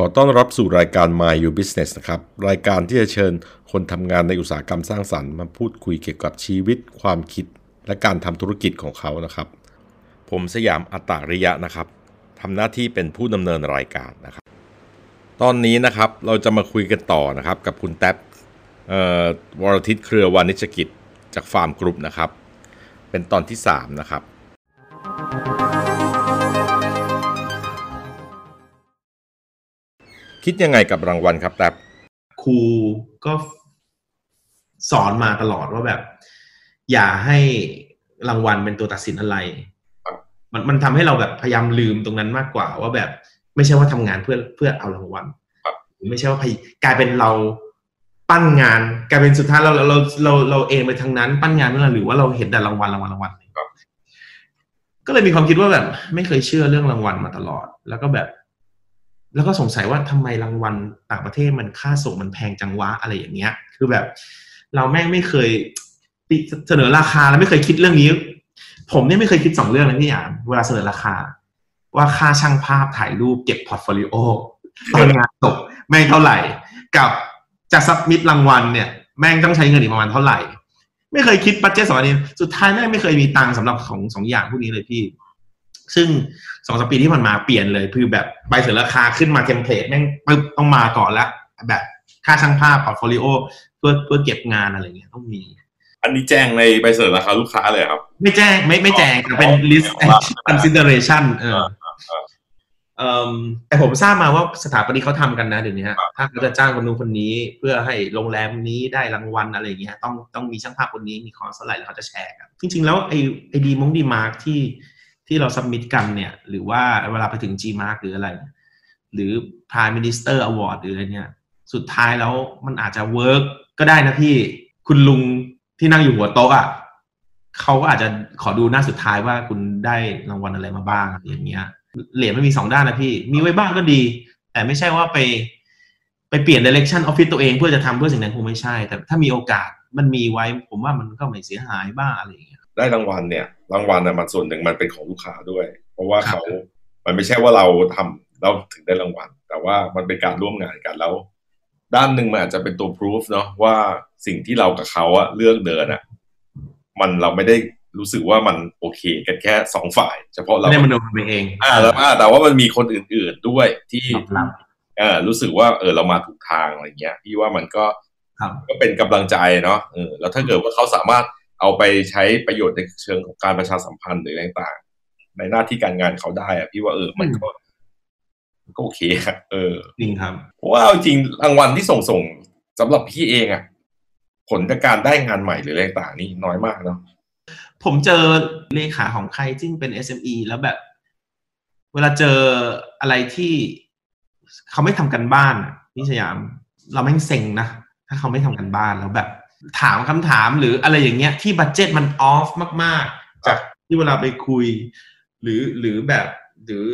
ขอต้อนรับสู่รายการ Mind Your Business นะครับ รายการที่จะเชิญคนทำงานในอุตสาหกรรมสร้างสรรค์มาพูดคุยเกี่ยวกับชีวิต ความคิด และการทำธุรกิจของเขานะครับ ผมสยามอัตตะริยะนะครับทำหน้าที่เป็นผู้ดำเนินรายการนะครับ ตอนนี้นะครับเราจะมาคุยกันต่อนะครับ กับคุณแท็บวรทิตเครือวานิชกิจจาก Farmgroup นะครับ เป็นตอนที่ 3 นะครับ คิดยังไงกับรางวัลครับแท็บครูก็สอนมาตลอดว่าแบบ อย่าให้รางวัลเป็นตัวตัดสินอะไร มันมันทำให้เราแบบพยายามลืมตรงนั้นมากกว่า ว่าแบบไม่ใช่ว่าทำงานเพื่อเพื่อเอารางวัลไม่ใช่ว่าพยกลายเป็นเราปั้นงาน กลายเป็นสุดท้ายเราเราเราเราเราเองไปทางนั้นปั้นงานเมื่อไหร่หรือว่าเราเห็นแต่รางวัลรางวัลรางวัลก็เลยมีความคิดว่าแบบ ไม่เคยเชื่อเรื่องรางวัลมาตลอด แล้วก็แบบ แล้วก็สงสัยว่าทำไมรางวัลต่างประเทศมันค่าส่งมันแพงจังวะอะไรอย่างเงี้ย คือแบบ เราแม่งไม่เคยเสนอราคาแล้วไม่เคยคิดเรื่องนี้ ผมเนี่ยไม่เคยคิดสองเรื่องนะพี่หยาเวลาเสนอราคา ว่าค่าช่างภาพถ่ายรูปเก็บ portfolio ตอนงานจบแม่งเท่าไหร่ กับจะ submit รางวัลเนี่ย แม่งต้องใช้เงินอีกประมาณเท่าไหร่ ไม่เคยคิด budget สองอันนี้ สุดท้ายแม่งไม่เคยมีตังค์สำหรับของสองอย่างพวกนี้เลยพี่ ซึ่งสองปีที่มันมาเปลี่ยนเลย คือแบบใบเสนอราคาขึ้นมา template แม่งปึ๊บต้องมาก่อนแล้วแบบค่าช่างภาพ portfolio เพื่อเพื่อเก็บงานอะไรเงี้ยต้องมี อันนี้แจ้งในใบเสนอราคาลูกค้าเลยครับ ไม่แจ้งไม่ไม่แจ้งแต่เป็น list consideration เออเอ่อแต่ผมทราบมาว่าสถาปนิกเขาทำกันนะเดี๋ยวนี้ฮะถ้าเขาจะจ้างคนนู้นคนนี้ เพื่อให้โรงแรมนี้ได้รางวัลอะไรอย่างเงี้ยต้องต้องมีช่างภาพคนนี้มีคอร์สเท่าไหร่แล้วเขาจะแชร์กันจริง ๆ แล้วไอไอดีมง DEmark ที่ ที่เรา submit กันเนี่ย หรือว่าเวลาไปถึง G Mark หรืออะไร หรือ Prime Minister Award หรืออะไรเนี่ย สุดท้ายแล้วมันอาจจะ work ก็ได้นะพี่คุณลุงที่นั่งอยู่หัวโต๊ะอะเขาก็อาจจะขอดูหน้าสุดท้ายว่าคุณได้รางวัลอะไรมาบ้างอย่างเงี้ยเหรียญไม่มีสองด้านนะพี่ มีไว้บ้างก็ดี แต่ไม่ใช่ว่าไป ไปเปลี่ยน direction office ตัวเองเพื่อจะทำเพื่อสิ่งนั้นคงไม่ใช่ แต่ถ้ามีโอกาสมันมีไว้ ผมว่ามันก็ไม่เสียหายบ้างอะไรอย่างเงี้ยได้รางวัลเนี่ย รางวัลน่ะมันส่วนหนึ่งมันเป็นของลูกค้าด้วย เพราะว่าเขา มันไม่ใช่ว่าเราทำแล้วถึงได้รางวัล แต่ว่ามันเป็นการร่วมงานกันแล้ว ด้านหนึ่งมันอาจจะเป็นตัว proof เนาะว่าสิ่งที่เรากับเขาอะเลือกเดินอะมันเราไม่ได้รู้สึกว่ามันโอเคกันแค่สองฝ่าย เฉพาะเราไม่ได้มโนไปเอง อ่าแล้วอ่าแต่ว่ามันมีคนอื่น ๆด้วยที่ครับเออรู้สึกว่าเออเรามาถูกทางอะไรเงี้ยพี่ว่ามันก็ครับก็เป็นกำลังใจเนาะเออแล้วถ้าเกิดว่าเขาสามารถ เอาไปใช้ประโยชน์ในเชิงของการประชาสัมพันธ์หรืออะไรต่างๆในหน้าที่การงานเขาได้อะพี่ว่าเออมันก็มันก็โอเคอะเออจริงครับเพราะว่าเอาจริงรางวัลที่ส่งส่งสำหรับพี่เองอะผลจากการได้งานใหม่หรืออะไรต่างๆนี่น้อยมากเนาะผมเจอเลขาของใครซึ่งเป็น SME แล้วแบบ เวลาเจออะไรที่เขาไม่ทำกันบ้านอะพี่สยาม เราแม่งเซ็งนะถ้าเขาไม่ทำกันบ้านแล้วแบบ ถามคำถามหรืออะไรอย่างเงี้ยที่บัตเจ็ตมันออฟมากๆ จากที่เวลาไปคุย หรือหรือแบบหรือ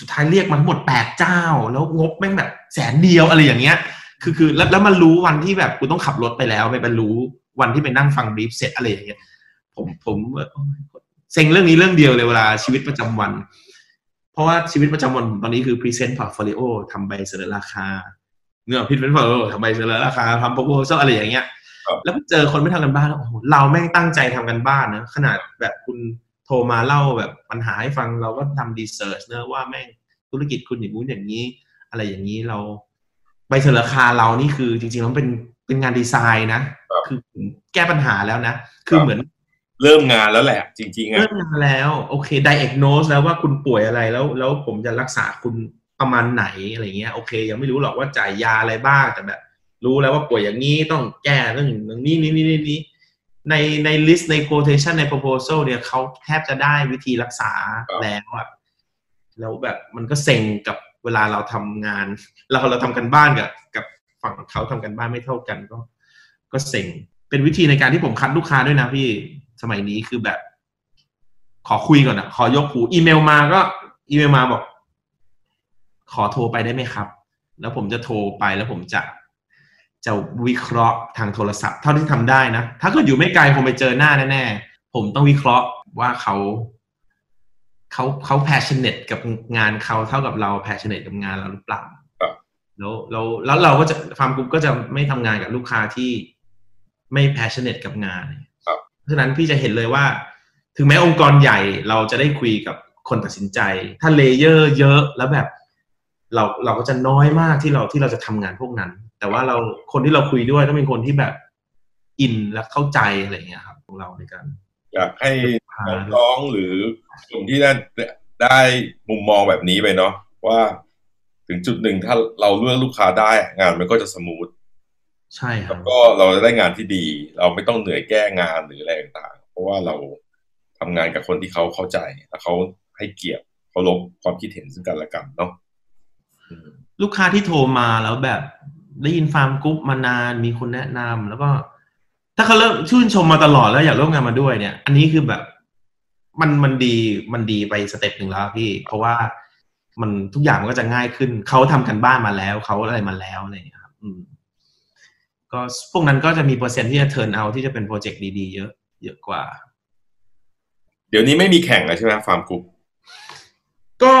สุดท้ายเรียกมาทั้งหมดแปดเจ้า แล้วงบแม่งแบบแสนเดียวอะไรอย่างเงี้ย คือคือแล้วแล้วมันรู้วันที่แบบกูต้องขับรถไปแล้วไปบรรรู้วันที่ไปนั่งฟังบรีฟเสร็จอะไรอย่างเงี้ย ผมผมเซ็งเรื่องนี้เรื่องเดียวเลยเวลาชีวิตประจำวัน เพราะว่าชีวิตประจำวันผมตอนนี้คือ present portfolio ทำใบเสนอราคา เงื่อน present portfolio ทำใบเสนอราคาทำ proposal อะไรอย่างเงี้ยแล้วเจอคนไม่ทำกันบ้านแล้วโอ้โหเราแม่งตั้งใจทำกันบ้านนะขนาดแบบคุณโทรมาเล่าแบบปัญหาให้ฟังเราก็ทำดีเซิร์ชนะว่าแม่งธุรกิจคุณอย่างนู้นอย่างนี้ อะไรอย่างนี้เราใบเสนอราคาเรานี่คือ จริงๆแล้วเป็นเป็นงานดีไซน์นะคือแก้ปัญหาแล้วนะ คือเหมือน เริ่มงานแล้วแหละ จริงๆอะเริ่มงานแล้ว โอเค diagnose แล้วว่าคุณป่วยอะไรแล้ว แล้วผมจะรักษาคุณ ประมาณไหนอะไรเงี้ยโอเค ยังไม่รู้หรอกว่าจ่ายยาอะไรบ้างแต่แบบ รู้แล้วว่าป่วยอย่างนี้ต้องแก้เรื่องนี้นี้นี้นี้ในใน list ใน quotation ใน proposal เนี่ยเขาแทบจะได้วิธีรักษาแล้วอะแล้วแบบมันก็เซ็งกับเวลาเราทำงาน เราเราทำกันบ้านกับกับฝั่งเขาทำกันบ้านไม่เท่ากันก็ ก็เซ็งเป็นวิธีในการที่ผมคัดลูกค้าด้วยนะพี่สมัยนี้คือแบบ ขอคุยก่อนอะขอยกหูอีเมลมาก็ อีเมลมาบอก ขอโทรไปได้ไหมครับ แล้วผมจะโทรไปแล้วผมจะจะวิเคราะห์ทางโทรศัพท์ เท่าที่ทำได้นะ ถ้าเกิดอยู่ไม่ไกลผมไปเจอหน้าแน่ๆ ผมต้องวิเคราะห์ว่าเขาเขาเขา passionate กับงานเขาเท่ากับเรา passionate กับงานเราหรือเปล่าครับแล้วแล้วแล้วเราก็จะ Farmgroup ก็จะไม่ทำงานกับลูกค้าที่ไม่ passionate กับงานครับเพราะฉะนั้นพี่จะเห็นเลยว่า ถึงแม้องค์กรใหญ่เราจะได้คุยกับคนตัดสินใจ ถ้า layer เยอะแล้วแบบ เราเราก็จะน้อยมากที่เราที่เราจะทำงานพวกนั้น แต่ว่าเราคนที่เราคุยด้วยต้องเป็นคนที่แบบอินและเข้าใจอะไรอย่างเงี้ยครับของเราในการอยากให้หาน้องๆหรือคนที่ได้ได้มุมมองแบบนี้ไปเนาะว่าถึงจุดหนึ่งถ้าเราเลือกลูกค้าได้งานมันก็จะ smooth ใช่ครับแล้บวก็เราจะได้งานที่ดี เราไม่ต้องเหนื่อยแก้งานหรืออะไรต่างๆเพราะว่าเราทำงานกับคนที่เขาเข้าใจและเขาให้เกียรติเคารพความคิดเห็นซึ่งกันและกันเนาะอืม ลูกค้าที่โทรมาแล้วแบบได้ยิน Farmgroup มานานมีคนแนะนำแล้วก็ ถ้าเขาเริ่มชื่นชมมาตลอดแล้วอยากร่วมงานมาด้วยเนี่ย อันนี้คือแบบ มันมันดีมันดีไป step หนึ่งแล้วพี่ เพราะว่ามันทุกอย่างมันก็จะง่ายขึ้น เขาทำกันบ้านมาแล้ว เขาอะไรมาแล้วอะไรอย่างเงี้ยครับ อืม ก็พวกนั้นก็จะมีเปอร์เซ็นต์ที่จะ turn out ที่จะเป็นโปรเจกต์ดีๆเยอะ เยอะกว่า เดี๋ยวนี้ไม่มีแข่งแล้วใช่ไหม Farmgroupก็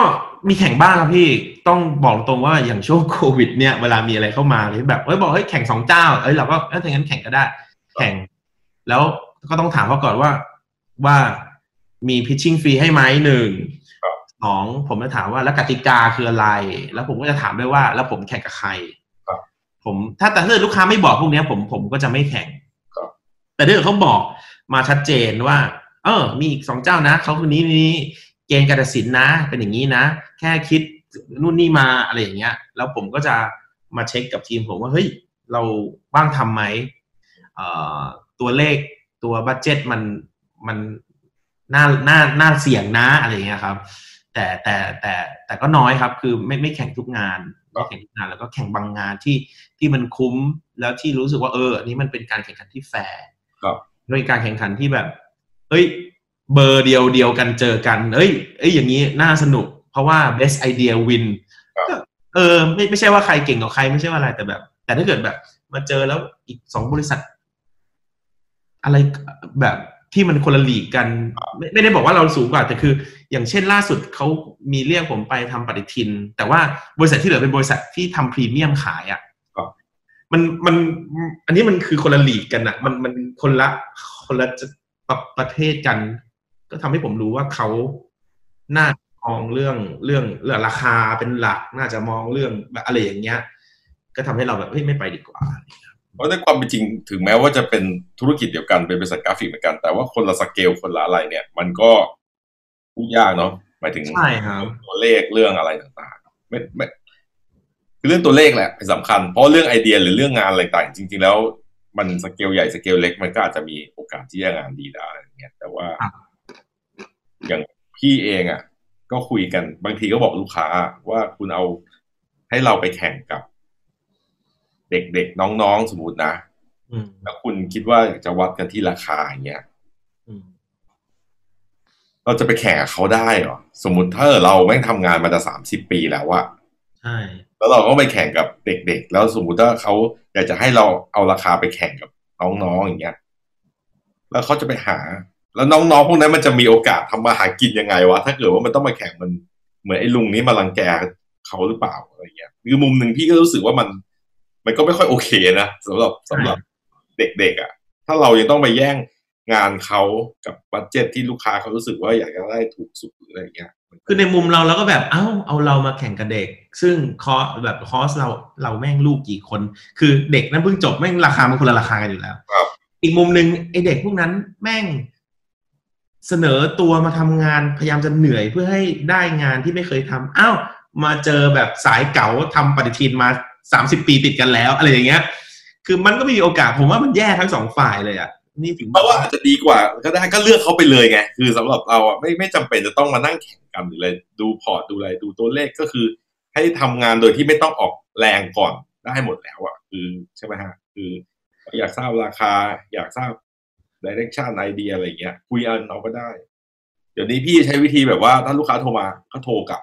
มีแข่งบ้างครับพี่ต้องบอกตรงว่าอย่างช่วงโควิด เนี่ยเวลามีอะไรเข้ามาหรือแบบเอ้ยบอกเฮ้ยแข่งสองเจ้าเอ้ยเราก็เอ้ยถ้างั้นแข่งก็ได้ แข่ง แล้วก็ต้องถามเขาก่อนว่าว่ามี pitching ฟรีให้ไหมหนึ่งสองผมจะถามว่าแล้วกติกาคืออะไร แล้วผมก็จะถามด้วยว่า แล้วผมแข่งกับใครครับผมถ้าแต่ถ้าเกิดลูกค้าไม่บอกพวกเนี้ยผมผมก็จะไม่แข่งครับแต่ถ้าเกิดเขาบอกมาชัดเจนว่า เออ มีอีกสองเจ้านะเขาคนนี้นี้ เกณฑ์การตัดสินนะ เป็นอย่างนี้นะ แค่คิดนู่นนี่มาอะไรอย่างเงี้ย แล้วผมก็จะมาเช็คกับทีมผมว่าเฮ้ยเราว่างทำไหมเอ่อตัวเลขตัว budget มันมันน่าน่าน่าเสี่ยงนะอะไรอย่างเงี้ยครับ แต่แต่แต่แต่ก็น้อยครับ คือไม่ไม่แข่งทุกงานไม่แข่งทุกงานแล้วก็แข่งบางงานที่ที่มันคุ้มแล้วที่รู้สึกว่าเอออันนี้มันเป็นการแข่งขันที่แฟร์ครับด้วยการแข่งขันที่แบบ เอ้ย เบอร์เดียวเดียวกันเจอกัน เอ้ย เอ้ย อย่างนี้น่าสนุก เพราะว่า best idea win ครับก็เออ ไม่ไม่ใช่ว่าใครเก่งกว่าใครไม่ใช่ว่าอะไรแต่แบบ แต่ถ้าเกิดแบบ มาเจอแล้วอีกสองบริษัท อะไรแบบที่มันคนละลีกกันไม่ไม่ได้บอกว่าเราสูงกว่าแต่คือ อย่างเช่นล่าสุดเขามีเรียกผมไปทำปฏิทิน แต่ว่าบริษัทที่เหลือเป็นบริษัทที่ทำพรีเมียมขายอะ่ะครับมันมันอันนี้มันคือคนละลีกกันอะมันมันคนละคนละประประเทศกัน ก็ทำให้ผมรู้ว่าเขาน่ามองเรื่องเรื่องเรื่องราคาเป็นหลัก น่าจะมองเรื่องแบบอะไรอย่างเงี้ย ก็ทำให้เราแบบเฮ้ยไม่ไปดีกว่าเพราะในความเป็นจริงถึงแม้ว่าจะเป็นธุรกิจเดียวกันเป็นบริษัทกราฟิกเหมือนกัน แต่ว่าคนละสเกลคนละอะไรเนี่ย มันก็พูดยากเนาะหมายถึงใช่ครับตัวเลขเรื่องอะไรต่างๆไม่ไม่คือเรื่องตัวเลขแหละเป็นสำคัญ เพราะเรื่องไอเดียหรือเรื่องงานอะไรต่างๆจริง ๆ แล้ว มันสเกลใหญ่สเกลเล็กมันก็อาจจะมีโอกาสที่จะงานดีได้อย่างเงี้ยแต่ว่าครับ อย่างพี่เองอะ ก็คุยกันบางทีก็บอกลูกค้าว่าคุณเอาให้เราไปแข่งกับ เด็กๆน้องๆสมมตินะอืมแล้วคุณคิดว่าจะวัดกันที่ราคาอย่างเงี้ยอืมเราจะไปแข่งกับเขาได้เหรอสมมติถ้าเราแม่งทำงานมาจะสามสิบปีแล้วอะใช่แล้วเราก็ไปแข่งกับเด็กๆ แล้วสมมติถ้าเขาอยากจะให้เราเอาราคาไปแข่งกับน้องๆอย่างเงี้ย แล้วเขาจะไปหา แล้วน้องๆพวกนั้นมันจะมีโอกาสทำมาหากินยังไงวะถ้าเกิดว่ามันต้องมาแข่งมันเหมือนไอ้ลุงนี้มารังแกเขาหรือเปล่าอะไรเงี้ยคือมุมหนึ่งพี่ก็รู้สึกว่ามัน มันก็ไม่ค่อยโอเคนะสำหรับสำหรับเด็กๆอะ ถ้าเรายังต้องไปแย่งงานเขากับบัตเจ็ตที่ลูกค้าเขารู้สึกว่าอยากจะได้ถูกสุดหรืออะไรเงี้ยคือในมุมเราเราก็แบบเอ้าเอาเรามาแข่งกับเด็ก ซึ่งคอแบบคอสเราเราแม่งลูกกี่คน คือเด็กนั้นเพิ่งจบแม่งราคามันคนละราคากันอยู่แล้วครับอีกมุมหนึ่งไอเด็กพวกนั้นแม่ง เสนอตัวมาทำงานพยายามจะเหนื่อยเพื่อให้ได้งานที่ไม่เคยทำอ้าวมาเจอแบบสายเก๋าทำปฏิทินมาสามสิบปีติดกันแล้ว อะไรอย่างเงี้ย คือมันก็มีโอกาสผมว่ามันแย่ทั้งสองฝ่ายเลยอะนี่ถึงเพราะว่าอาจจะดีกว่าก็ได้ก็เลือกเขาไปเลยไงคือสำหรับเราอะไม่ไม่จำเป็นจะต้องมานั่งแข่งกันหรืออะไรดู port ดูอะไรดูตัวเลขก็คือ ให้ทำงานโดยที่ไม่ต้องออกแรงก่อนได้หมดแล้วอะคือใช่ไหมฮะคือ อยากทราบราคา อยากทราบ direction ไอเดียอะไรเงี้ยคุยกันเอาก็ได้ เดี๋ยวนี้พี่ใช้วิธีแบบว่าถ้าลูกค้าโทรมาก็โทรกลับ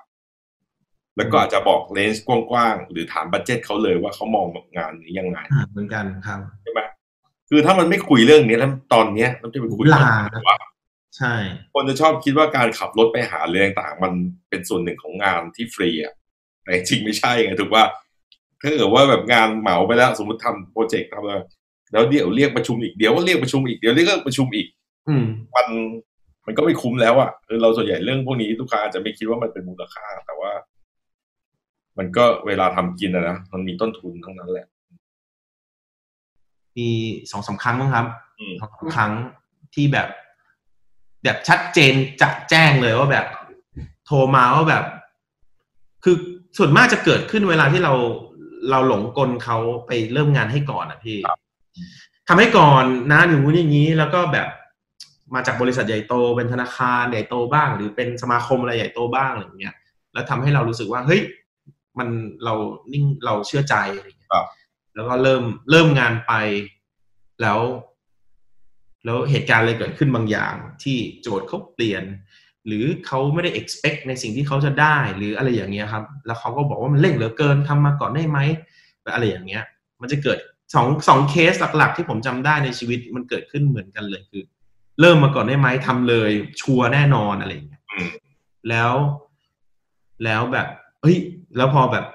แล้วก็อาจจะบอก range กว้างๆ หรือถาม budget เขาเลยว่าเขามองงานนี้ยังไงอ่าเหมือนกันครับใช่ไหมคือถ้ามันไม่คุยเรื่องนี้แล้วตอนเนี้ยมันจะไปคุยลาเรื่องอะไรวะใช่ คนจะชอบคิดว่าการขับรถไปหาเรื่องต่างๆมันเป็นส่วนหนึ่งของงานที่ฟรีอะแต่จริงไม่ใช่ไงถูกว่าถ้าเกิดว่าแบบงานเหมาไปแล้ว สมมติทำโปรเจกต์ทำอะไร แล้วเดี๋ยวเรียกประชุมอีกเดี๋ยวก็เรียกประชุมอีกเดี๋ยวเรียกประชุมอีก อืมมันมันก็ไม่คุ้มแล้วอะคือเราส่วนใหญ่เรื่องพวกนี้ลูกค้าอาจจะไม่คิดว่ามันเป็นมูลค่า แต่ว่า มันก็เวลาทำกินอะนะมันมีต้นทุนทั้งนั้นแหละ มีสองสามครั้งมั้งครับอืมสองสามครั้งที่แบบ แบบชัดเจนจะแจ้งเลยว่าแบบ โทรมาว่าแบบ คือส่วนมากจะเกิดขึ้นเวลาที่เราเราหลงกลเขาไปเริ่มงานให้ก่อนอะพี่ ทำให้ก่อนนะอย่างนู้นอย่างนี้แล้วก็แบบมาจากบริษัทใหญ่โตเป็นธนาคารใหญ่โตบ้าง หรือเป็นสมาคมอะไรใหญ่โตบ้างอะไรอย่างเงี้ยแล้วทำให้เรารู้สึกว่าเฮ้ยมันเรานิ่งเราเชื่อใจอะไรอย่างเงี้ยแล้วก็เริ่มเริ่มงานไปแล้ว แล้วเหตุการณ์อะไรเกิดขึ้นบางอย่าง ที่โจทย์เขาเปลี่ยน หรือเขาไม่ได้ expect ในสิ่งที่เขาจะได้หรืออะไรอย่างเงี้ยครับ แล้วเขาก็บอกว่ามันเร่งเหลือเกินทำมาก่อนได้ไหมอะไรอย่างเงี้ย มันจะเกิด สองสองเคสหลักๆ ที่ผมจำได้ในชีวิตมันเกิดขึ้นเหมือนกันเลยคือ เริ่มมาก่อนได้ไหมทำเลย ชัวร์แน่นอนอะไรอย่างเงี้ยอืมแล้ว แล้วแบบเฮ้ย แล้วพอแบบ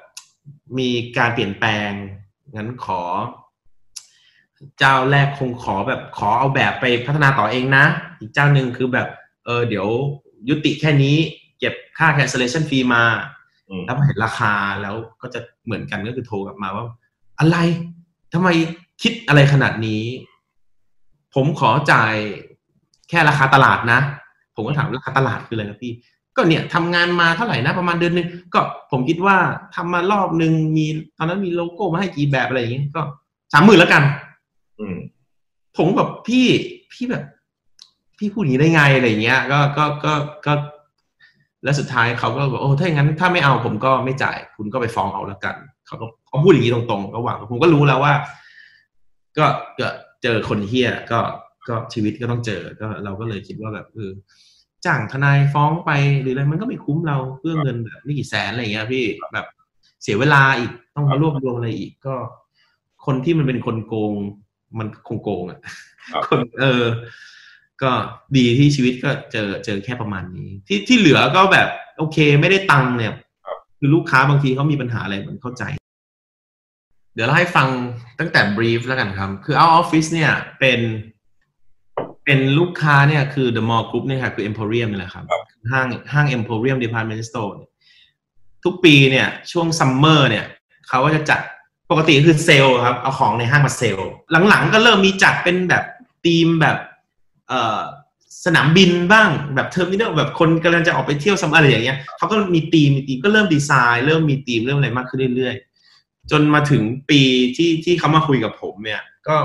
มีการเปลี่ยนแปลง งั้นขอ เจ้าแรกคงขอแบบขอเอาแบบไปพัฒนาต่อเองนะ อีกเจ้าหนึ่งคือแบบ เออ เดี๋ยวยุติแค่นี้ เก็บค่า cancellation fee มาอืมแล้วพอเห็นราคาแล้วก็จะเหมือนกันก็คือโทรกลับมาว่า อะไร ทำไมคิดอะไรขนาดนี้ ผมขอจ่ายแค่ราคาตลาดนะ ผมก็ถามราคาตลาดคืออะไรครับพี่ ก็เนี่ยทำงานมาเท่าไหร่นะ ประมาณเดือนหนึง ก็ผมคิดว่าทำมารอบหนึ่งมีตอนนั้นมีโลโก้มาให้กี่แบบอะไรอย่างเงี้ยก็สามหมื่นแล้วกัน อืมผมแบบพี่พี่แบบ พี่พูดอย่างนี้ได้ไงอะไรอย่างเงี้ย ก็ก็ก็ก็ แล้วสุดท้ายเขาก็บอกโอ้ถ้าอย่างนั้นถ้าไม่เอาผมก็ไม่จ่าย คุณก็ไปฟ้องเอาแล้วกัน เขาก็ เขาพูดอย่างนี้ตรงๆก็หวังผมก็รู้แล้วว่า ก็ก็เจอคนเฮี้ยก็ก็ชีวิตก็ต้องเจอก็เราก็เลยคิดว่าแบบเออจ้างทนายฟ้องไปหรืออะไรมันก็ไม่คุ้มเราเพื่อเงินแบบไม่กี่แสนอะไรอย่างเงี้ยพี่แบบเสียเวลาอีกต้องมารวบรวมอะไรอีกก็ คนที่มันเป็นคนโกง มันคงโกงอะครับคนเออ ก็ดีที่ชีวิตก็เจอเจอแค่ประมาณนี้ ที่ที่เหลือก็แบบ โอเคไม่ได้ตังค์เนี่ยคือลูกค้าบางทีเขามีปัญหาอะไรมันเข้าใจเดี๋ยวเราให้ฟังตั้งแต่ brief แล้วกันครับ คือ Out of Office เนี่ยเป็นเป็นลูกค้าเนี่ยคือ The Mall Group เนี่ยค่ะคือ Emporium นี่แหละครับ ห้างห้าง Emporium Department Store เนี่ยทุกปีเนี่ยช่วง summer เนี่ยเขาก็จะจัดปกติคือเซลล์ครับ เอาของในห้างมาเซลล์หลังๆ ก็เริ่มมีจัดเป็นแบบธีมแบบเอ่อสนามบินบ้างแบบ terminal แบบคนกำลังจะออกไปเที่ยวซัมอะไรอย่างเงี้ยเขาก็มีธีมมีธีมก็เริ่มดีไซน์ เริ่มมีธีมเริ่มอะไรมากขึ้นเรื่อยๆ จนมาถึงปีที่ที่เขามาคุยกับผมเนี่ย ก็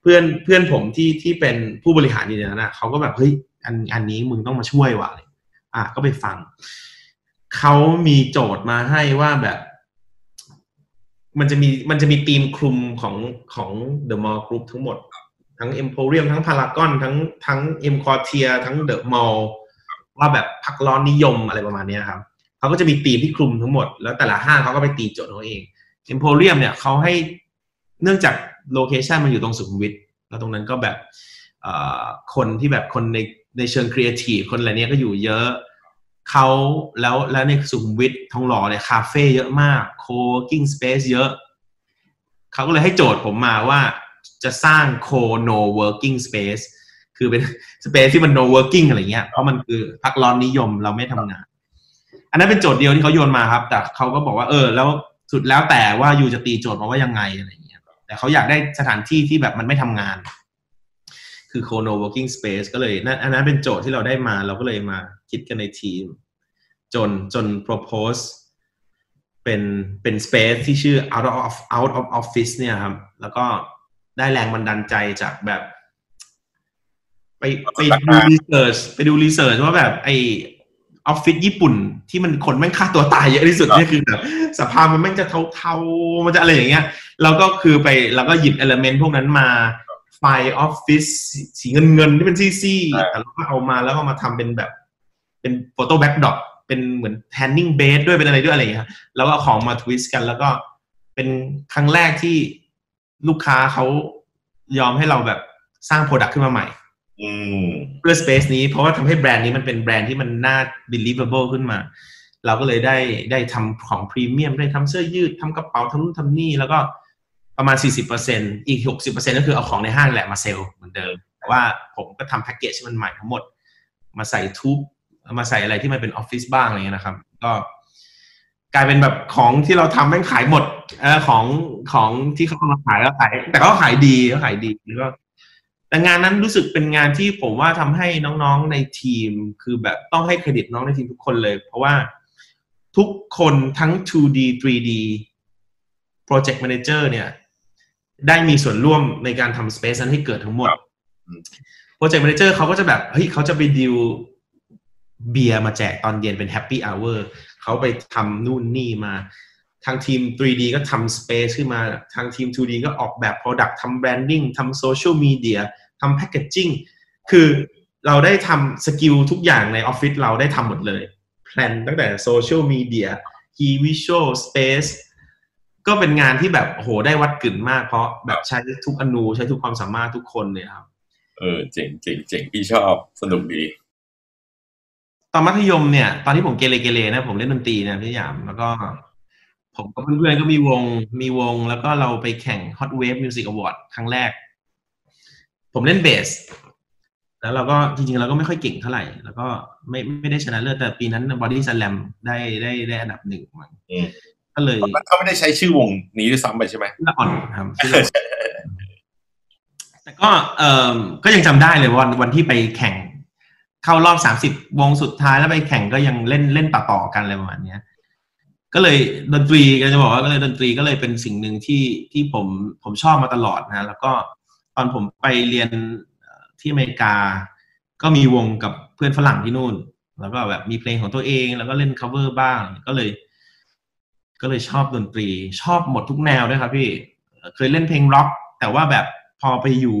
เพื่อนเพื่อนผมที่ที่เป็นผู้บริหารอยู่ในนั้นนะเขาก็แบบเฮ้ยอันอันนี้มึงต้องมาช่วยว่ะอะไรอะก็ไปฟังเขามีโจทย์มาให้ว่าแบบ มันจะมีมันจะมีธีมคลุมของของ The Mall Group ทั้งหมด ทั้ง Emporium ทั้ง Paragon ทั้งทั้ง M Quartier ทั้ง The Mall ว่าแบบพักร้อนนิยมอะไรประมาณนี้ครับเขาก็จะมีธีมที่คลุมทั้งหมด แล้วแต่ละห้างเขาก็ไปตีโจทย์เขาเอง Emporium เนี่ยเขาให้เนื่องจาก location มันอยู่ตรงสุขุมวิทแล้วตรงนั้นก็แบบคนที่แบบคนในในเชิงครีเอทีฟคนอะไรเนี้ยก็อยู่เยอะเขาแล้วแล้วในสุขุมวิททองหล่อเนี่ยคาเฟ่เยอะมาก co-working space เยอะเขาก็เลยให้โจทย์ผมมาว่าจะสร้าง co-no-working space คือเป็น space ที่มัน no working อะไรเงี้ย เพราะมันคือพักร้อนนิยมเราไม่ทำงาน อันนั้นเป็นโจทย์เดียวที่เขาโยนมาครับ แต่เขาก็บอกว่าเออ แล้ว สุดแล้วแต่ว่ายูจะตีโจทย์มาว่ายังไงอะไรอย่างเงี้ยแต่เขาอยากได้สถานที่ที่แบบมันไม่ทำงาน คือ co no working space ก็เลยนั่นอันนั้นเป็นโจทย์ที่เราได้มา เราก็เลยมาคิดกันในทีม จนจน propose เป็นเป็น space ที่ชื่อ out of out of office เนี่ยครับ แล้วก็ได้แรงบันดาลใจจากแบบ ไปไปดู research ไปดู research ว่าแบบไอ ออฟฟิศญี่ปุ่นที่มันคนแม่งฆ่าตัวตายเยอะที่สุดเนี่ยคือแบบสภาพมันแม่งจะเทาๆมันจะอะไรอย่างเงี้ยเราก็คือไปเราก็หยิบ element พวกนั้นมาไฟล์ออฟฟิศสีเงินเงินๆที่เป็นซี่ๆแต่เราก็เอามาแล้วก็มาทำเป็นแบบ เป็น photo backdrop เป็นเหมือน tanning bed ด้วยเป็นอะไรด้วยอะไรอย่างเงี้ยแล้วก็เอาของมา twist กัน แล้วก็เป็นครั้งแรกที่ลูกค้าเขายอมให้เราแบบสร้าง product ขึ้นมาใหม่ เพื่อ Space นี้เพราะว่าทำให้แบรนด์นี้มันเป็นแบรนด์ที่มันน่า believable ขึ้นมา เราก็เลยได้ได้ทำของพรีเมียมได้ทำเสื้อยืดทำกระเป๋าทำนู่นทำนี่ แล้วก็ประมาณ 40%อีก 60%ก็คือเอาของในห้างแหละมาเซลล์เหมือนเดิม แต่ว่าผมก็ทำแพ็กเกจที่มันใหม่ทั้งหมด มาใส่ทูบมาใส่อะไรที่มันเป็นออฟฟิศบ้างอะไรเงี้ยนะครับ ก็กลายเป็นแบบของที่เราทำแม่งขายหมดเออของของที่เขาเอามาขายแล้วขาย แต่ก็ขายดีก็ขายดีแล้วก็ แต่งานนั้นรู้สึกเป็นงานที่ผมว่าทำให้น้องๆในทีม คือแบบต้องให้เครดิตน้องในทีมทุกคนเลย เพราะว่าทุกคนทั้ง 2D 3D Project Manager เนี่ย ได้มีส่วนร่วมในการทำ Space นั้นให้เกิดทั้งหมด Project Manager เขาก็จะแบบเฮ้ยเขาจะไปดิวเบียร์มาแจกตอนเย็นเป็น Happy Hour เขาไปทำนู่นนี่มา ทางทีม 3D ก็ทำ Space ขึ้นมา ทางทีม 2D ก็ออกแบบ Product ทำ Branding ทำ Social Media ทำ Packaging คือเราได้ทำ skill ทุกอย่างในออฟฟิศเราได้ทำหมดเลย plan ตั้งแต่ Social Media Key Visual Space ก็เป็นงานที่แบบโหได้วัดกึ๋นมากเพราะแบบใช้ทุกอนูใช้ทุกความสามารถทุกคนเนี่ยครับ เออเจ๋งเจ๋งเจ๋งพี่ชอบสนุกดี ตอนมัธยมเนี่ย ตอนที่ผมเกเรเกเรนะ ผมเล่นดนตรีนะพี่หยามแล้วก็ ผมกับเพื่อนๆก็มีวงมีวง แล้วก็เราไปแข่ง Hot Wave Music Award ครั้งแรก ผมเล่นเบส แล้วเราก็จริงๆ เราก็ไม่ค่อยเก่งเท่าไหร่ แล้วก็ไม่ไม่ได้ชนะเลิศแต่ปีนั้น Body Slam ได้ได้ได้อันดับหนึ่งมั้งอืมก็เลยเขาไม่ได้ใช้ชื่อวงนี้ด้วยซ้ำไปใช่ไหมละอ่อนครับชื่อละอ่อนแต่ก็เอ่อก็ยังจำได้เลยวันวันที่ไปแข่งเข้ารอบสามสิบวงสุดท้ายแล้วไปแข่งก็ยังเล่นเล่นต่อต่อๆกันอะไรประมาณเนี้ย ก็เลยดนตรีก็จะบอกว่าก็เลยดนตรีก็เลยเป็นสิ่งหนึ่งที่ที่ผมผมชอบมาตลอดนะแล้วก็ตอนผมไปเรียนที่อเมริกา ก็มีวงกับเพื่อนฝรั่งที่นู่น แล้วก็แบบมีเพลงของตัวเองแล้วก็เล่น cover บ้างก็เลย ก็เลยชอบดนตรี ชอบหมดทุกแนวด้วยครับพี่เคยเล่นเพลงร็อกแต่ว่าแบบพอไปอยู่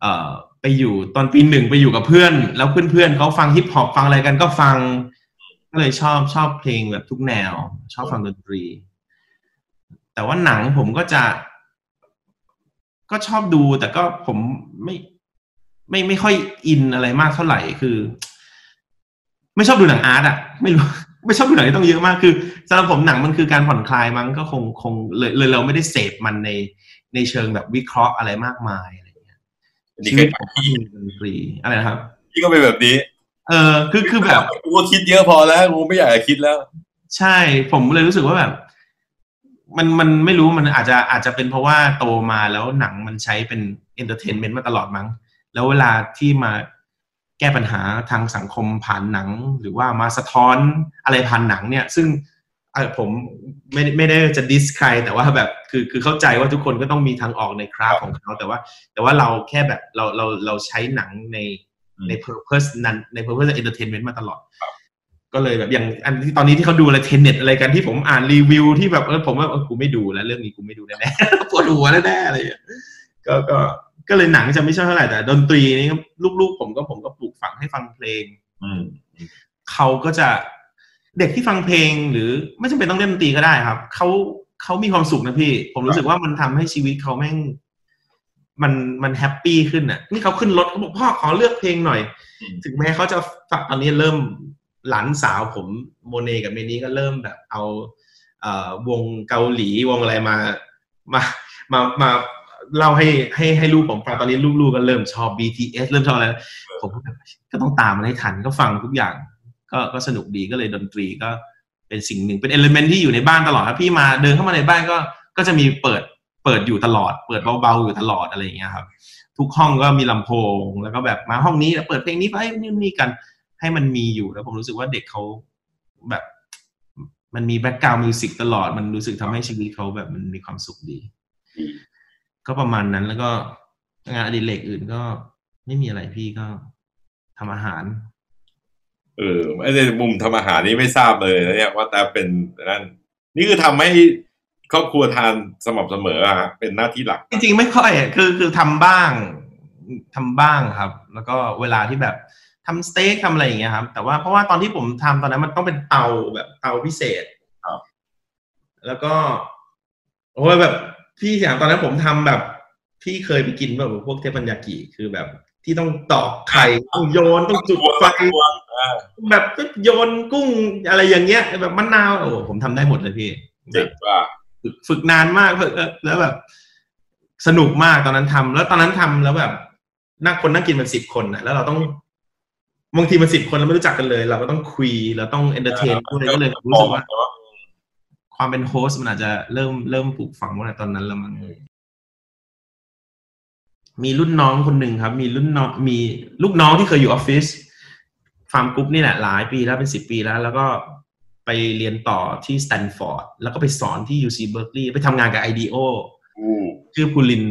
เอ่อไปอยู่ตอนปีหนึ่งไปอยู่กับเพื่อน แล้วเพื่อนๆเขาฟังฮิปฮอปฟังอะไรกันก็ฟัง ก็เลยชอบชอบเพลงแบบทุกแนว ชอบฟังดนตรี แต่ว่าหนังผมก็จะ ก็ชอบดูแต่ก็ผมไม่ไม่ไม่ค่อยอินอะไรมากเท่าไหร่คือ ไม่ชอบดูหนังอาร์ตอะไม่รู้ไม่ชอบดูหนังที่ต้องเยอะมากคือสำหรับผมหนังมันคือการผ่อนคลายมั้งก็คงคงเลยเลยเราไม่ได้เสพมันในในเชิงแบบวิเคราะห์อะไรมากมายอะไรอย่างเงี้ยอันนี้ชีก็วิตผมก็มีดนตรีอะไรนะครับ พี่ก็เป็นแบบนี้ เออคือคือแบบกูก็คิดเยอะพอแล้วกูไม่อยากจะคิดแล้ว ใช่ผมเลยรู้สึกว่าแบบ มันมันไม่รู้มันอาจจะอาจจะเป็นเพราะว่าโตมาแล้วหนังมันใช้เป็น entertainment มาตลอดมั้ง แล้วเวลาที่มาแก้ปัญหาทางสังคมผ่านหนัง หรือว่ามาสะท้อนอะไรผ่านหนังเนี่ย ซึ่งเออผมไม่ได้ไม่ได้จะ diss ใครแต่ว่าแบบคือคือเข้าใจว่าทุกคนก็ต้องมีทางออกใน craft ของเขาแต่ว่า แต่ว่าเราแค่แบบเราเราเราใช้หนังใน อืมใน purpose นั้นใน purpose entertainment มาตลอด ก็เลยแบบอย่างอันที่ตอนนี้ที่เขาดูอะไร Tenet อะไรกันที่ผมอ่านรีวิวที่แบบเออผมว่าเออกูไม่ดูแล้วเรื่องนี้กูไม่ดูแน่ๆปวดหัวแน่ๆอะไรอย่างเงี้ยก็ก็ก็เลยหนังจะไม่ชอบเท่าไหร่แต่ดนตรีนี่ลูกๆ ผมก็ผมก็ปลูกฝังให้ฟังเพลงอืมเขาก็จะเด็กที่ฟังเพลงหรือไม่จำเป็นต้องเล่นดนตรีก็ได้ครับเขาเขามีความสุขนะพี่ ผมรู้สึกว่ามันทำให้ชีวิตเขาแม่ง มันมันแฮปปี้ขึ้นอะ นี่เขาขึ้นรถเขาบอกพ่อขอเลือกเพลงหน่อยอืมถึงแม้เขาจะฟังตอนนี้เริ่มหลานสาวผมโมเนกับเมนี้ก็เริ่มแบบเอาเอ่อวงเกาหลีวงอะไรมามามามาเล่าให้ให้ให้ลูกผมฟังตอนนี้ลูกๆก็เริ่มชอบ BTS เริ่มชอบอะไรแล้วผมก็แบบก็ต้องตามมันให้ทันก็ฟังทุกอย่าง ก็ก็สนุกดีก็เลยดนตรีก็เป็นสิ่งหนึ่งเป็นเอลเมนที่อยู่ในบ้านตลอดครับพี่มาเดินเข้ามาในบ้านก็ก็จะมีเปิด เปิดอยู่ตลอด เปิดเบาๆอยู่ตลอดอะไรอย่างเงี้ยครับ ทุกห้องก็มีลำโพง แล้วก็แบบมาห้องนี้แล้วเปิดเพลงนี้ไปนี่นี่กันให้มันมีอยู่แล้วผมรู้สึกว่าเด็กเขาแบบ มันมี background music ตลอด มันรู้สึกทำให้ชีวิตเขาแบบมันมีความสุขดี ก็ประมาณนั้นแล้วก็งานอดิเรกอื่นก็ไม่มีอะไรพี่ก็ทำอาหาร เออไอ้ในมุมทำอาหารนี่ไม่ทราบเลยนะเนี่ยว่าแต่เป็นนั่นนี่คือทำให้ ครอบครัวทานสม่ำเสมออะฮะเป็นหน้าที่หลัก จริงๆ ไม่ค่อยอะคือคือทำบ้างทำบ้างครับ แล้วก็เวลาที่แบบทำสเต็กทำอะไรอย่างเงี้ยครับ แต่ว่าเพราะว่าตอนที่ผมทำตอนนั้นมันต้องเป็นเตาแบบเตาพิเศษครับ แล้วก็โอ้ยแบบพี่อย่างตอนนั้นผมทำแบบ พี่เคยไปกินแบบพวกเทปปัญญากิคือแบบ ที่ต้องตอกไข่ต้องโยนต้องจุดไฟอ่าแบบโยนกุ้งอะไรอย่างเงี้ย แบบมะนาวโอ้โหผมทำได้หมดเลยพี่เจ๋งว่ะ ฝึกนานมากแล้วแบบ สนุกมากตอนนั้นทำแล้วตอนนั้นทำแล้วแบบนั่งคนนั่งกินมันสิบคนนะแล้วเราต้องบางทีมันสิบคนเราไม่รู้จักกันเลย เราก็ต้องคุยเราต้อง entertain ด้วยก็เลยรู้สึกว่าความเป็น host มันอาจจะเริ่มเริ่มปลูกฝังมาตอนนั้นแล้วมั้งมีรุ่นน้องคนหนึ่งครับ มีรุ่นน้องมีลูกน้องที่เคยอยู่ออฟฟิศ Farmgroup นี่แหละหลายปีแล้วเป็นสิบปีแล้ว แล้วก็ ไปเรียนต่อที่สแตนฟอร์ดแล้วก็ไปสอนที่ UC Berkeley ไปทำงานกับ IDEO อืมชื่อภูลิน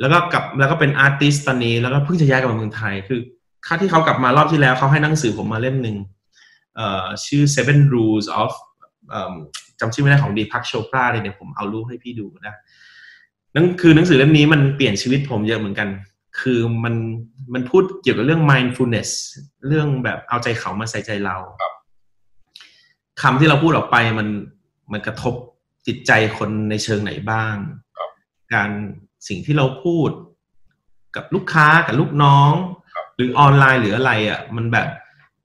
แล้วก็กลับแล้วก็เป็นอาร์ติสตอนนี้แล้วก็เพิ่งจะย้ายกลับมาเมืองไทย คือค่าที่เขากลับมารอบที่แล้วเขาให้หนังสือผมมาเล่มหนึ่งเอ่อชื่อ Seven Rules of เอิ่มจำชื่อไม่ได้ของดีพักโชปราเลยเนี่ยผมเอารูปให้พี่ดูนะนั่นคือหนังสือเล่มนี้มันเปลี่ยนชีวิตผมเยอะเหมือนกัน คือมันมันพูดเกี่ยวกับเรื่อง mindfulness เรื่องแบบเอาใจเขามาใส่ใจเราคำที่เราพูดออกไปมันมันกระทบจิตใจคนในเชิงไหนบ้าง การสิ่งที่เราพูด กับลูกค้ากับลูกน้อง หรือออนไลน์หรืออะไรอะ มันแบบ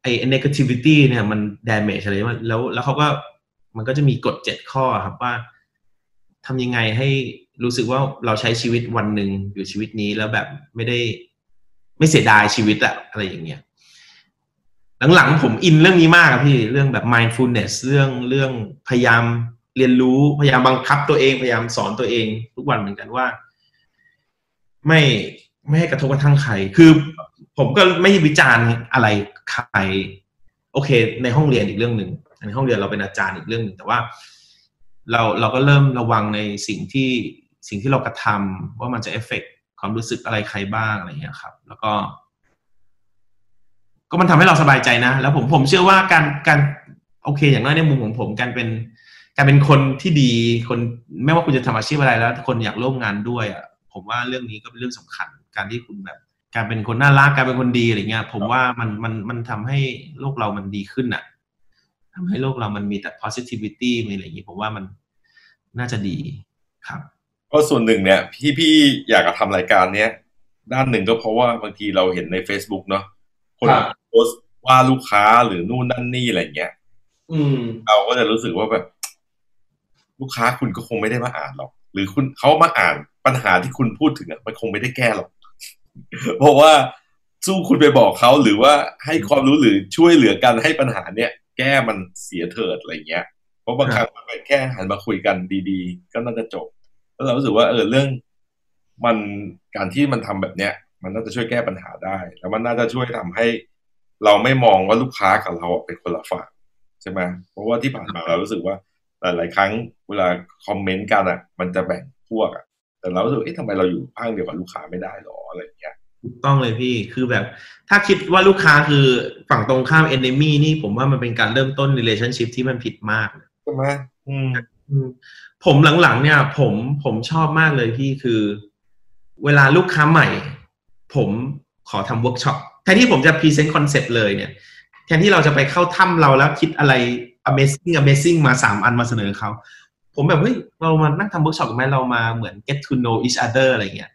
ไอ้ negativity เนี่ยมัน damage อะไรมันแล้วแล้วเขาก็มันก็จะมีกฎเจ็ดข้อครับว่าทำยังไงให้รู้สึกว่าเราใช้ชีวิตวันหนึ่งอยู่ชีวิตนี้แล้วแบบไม่ได้ไม่เสียดายชีวิตอะอะไรอย่างเงี้ย หลังๆผมอินเรื่องนี้มากอะพี่เรื่องแบบ mindfulness เรื่องเรื่องพยายามเรียนรู้พยายามบังคับตัวเองพยายามสอนตัวเอง ทุกวันเหมือนกันว่า ไม่ไม่ให้กระทบกระทั่งใคร คือผมก็ไม่วิจารณ์อะไรใคร โอเค ในห้องเรียนอีกเรื่องหนึ่งในห้องเรียนเราเป็นอาจารย์อีกเรื่องหนึ่งแต่ว่า เราเราก็เริ่มระวังในสิ่งที่สิ่งที่เรากระทำว่ามันจะเอฟเฟกความรู้สึกอะไรใครบ้างอะไรอย่างเงี้ยครับ แล้วก็ ก็มันทำให้เราสบายใจนะ แล้วผมผมเชื่อว่าการการโอเค อย่างน้อยในมุมของผมการเป็นการเป็นคนที่ดีคนไม่ว่าคุณจะทำอาชีพอะไรแล้ว คนอยากร่วมงานด้วยอะผมว่าเรื่องนี้ก็เป็นเรื่องสำคัญ การที่คุณแบบ การเป็นคนน่ารักการเป็นคนดีอะไรเงี้ย ผมว่ามันมันมันทำให้โลกเรามันดีขึ้นอะทำให้โลกเรามันมีแต่ positivity มีอะไรอย่างงี้ ผมว่ามันน่าจะดีครับก็ส่วนหนึ่งเนี่ยพี่พี่อยากจะทำรายการเนี้ยด้านหนึ่งก็เพราะว่าบางทีเราเห็นใน Facebook เนาะคนครับ โพสต์ว่าลูกค้าหรือนู่นนั่นนี่อะไรเงี้ยอืมเราก็จะรู้สึกว่าแบบ ลูกค้าคุณก็คงไม่ได้มาอ่านหรอก หรือคุณเขามาอ่านปัญหาที่คุณพูดถึงอะมันคงไม่ได้แก้หรอก เพราะว่าสู้คุณไปบอกเขาหรือว่าให้ความรู้หรือช่วยเหลือกันให้ปัญหาเนี้ยแก้มันเสียเถิดอะไรเงี้ย เพราะบางครั้งมันเป็นแค่หันมาคุยกันดีๆ ก็น่าจะจบแล้วเรารู้สึกว่าเออเรื่อง มันการที่มันทำแบบเนี้ย มันน่าจะช่วยแก้ปัญหาได้ แล้วมันน่าจะช่วยทำให้ เราไม่มองว่าลูกค้ากับเราเป็นคนละฝั่งใช่ไหมเพราะว่าที่ผ่านมาเรารู้สึกว่าหลายๆครั้งเวลาคอมเมนต์กันอะ มันจะแบ่งพวกอะแต่เรารู้สึกเอ๊ะทำไมเราอยู่ข้างเดียวกับลูกค้าไม่ได้หรออะไรอย่างเงี้ยถูกต้องเลยพี่คือแบบ ถ้าคิดว่าลูกค้าคือฝั่งตรงข้าม enemy นี่ผมว่ามันเป็นการเริ่มต้น relationship ที่มันผิดมากใช่ไหมอืมอืมผมหลังๆเนี่ย ผมผมชอบมากเลยพี่คือ เวลาลูกค้าใหม่ ผมขอทำเวิร์กช็อป แทนที่ผมจะ present คอนเซปต์เลยเนี่ยแทนที่เราจะไปเข้าถ้ำเราแล้วคิดอะไร amazing amazing มาสามอันมาเสนอเขา ผมแบบเฮ้ยเรามานั่งทำเวิร์กช็อปกันไหมเรามาเหมือน get to know each other อะไรเงี้ย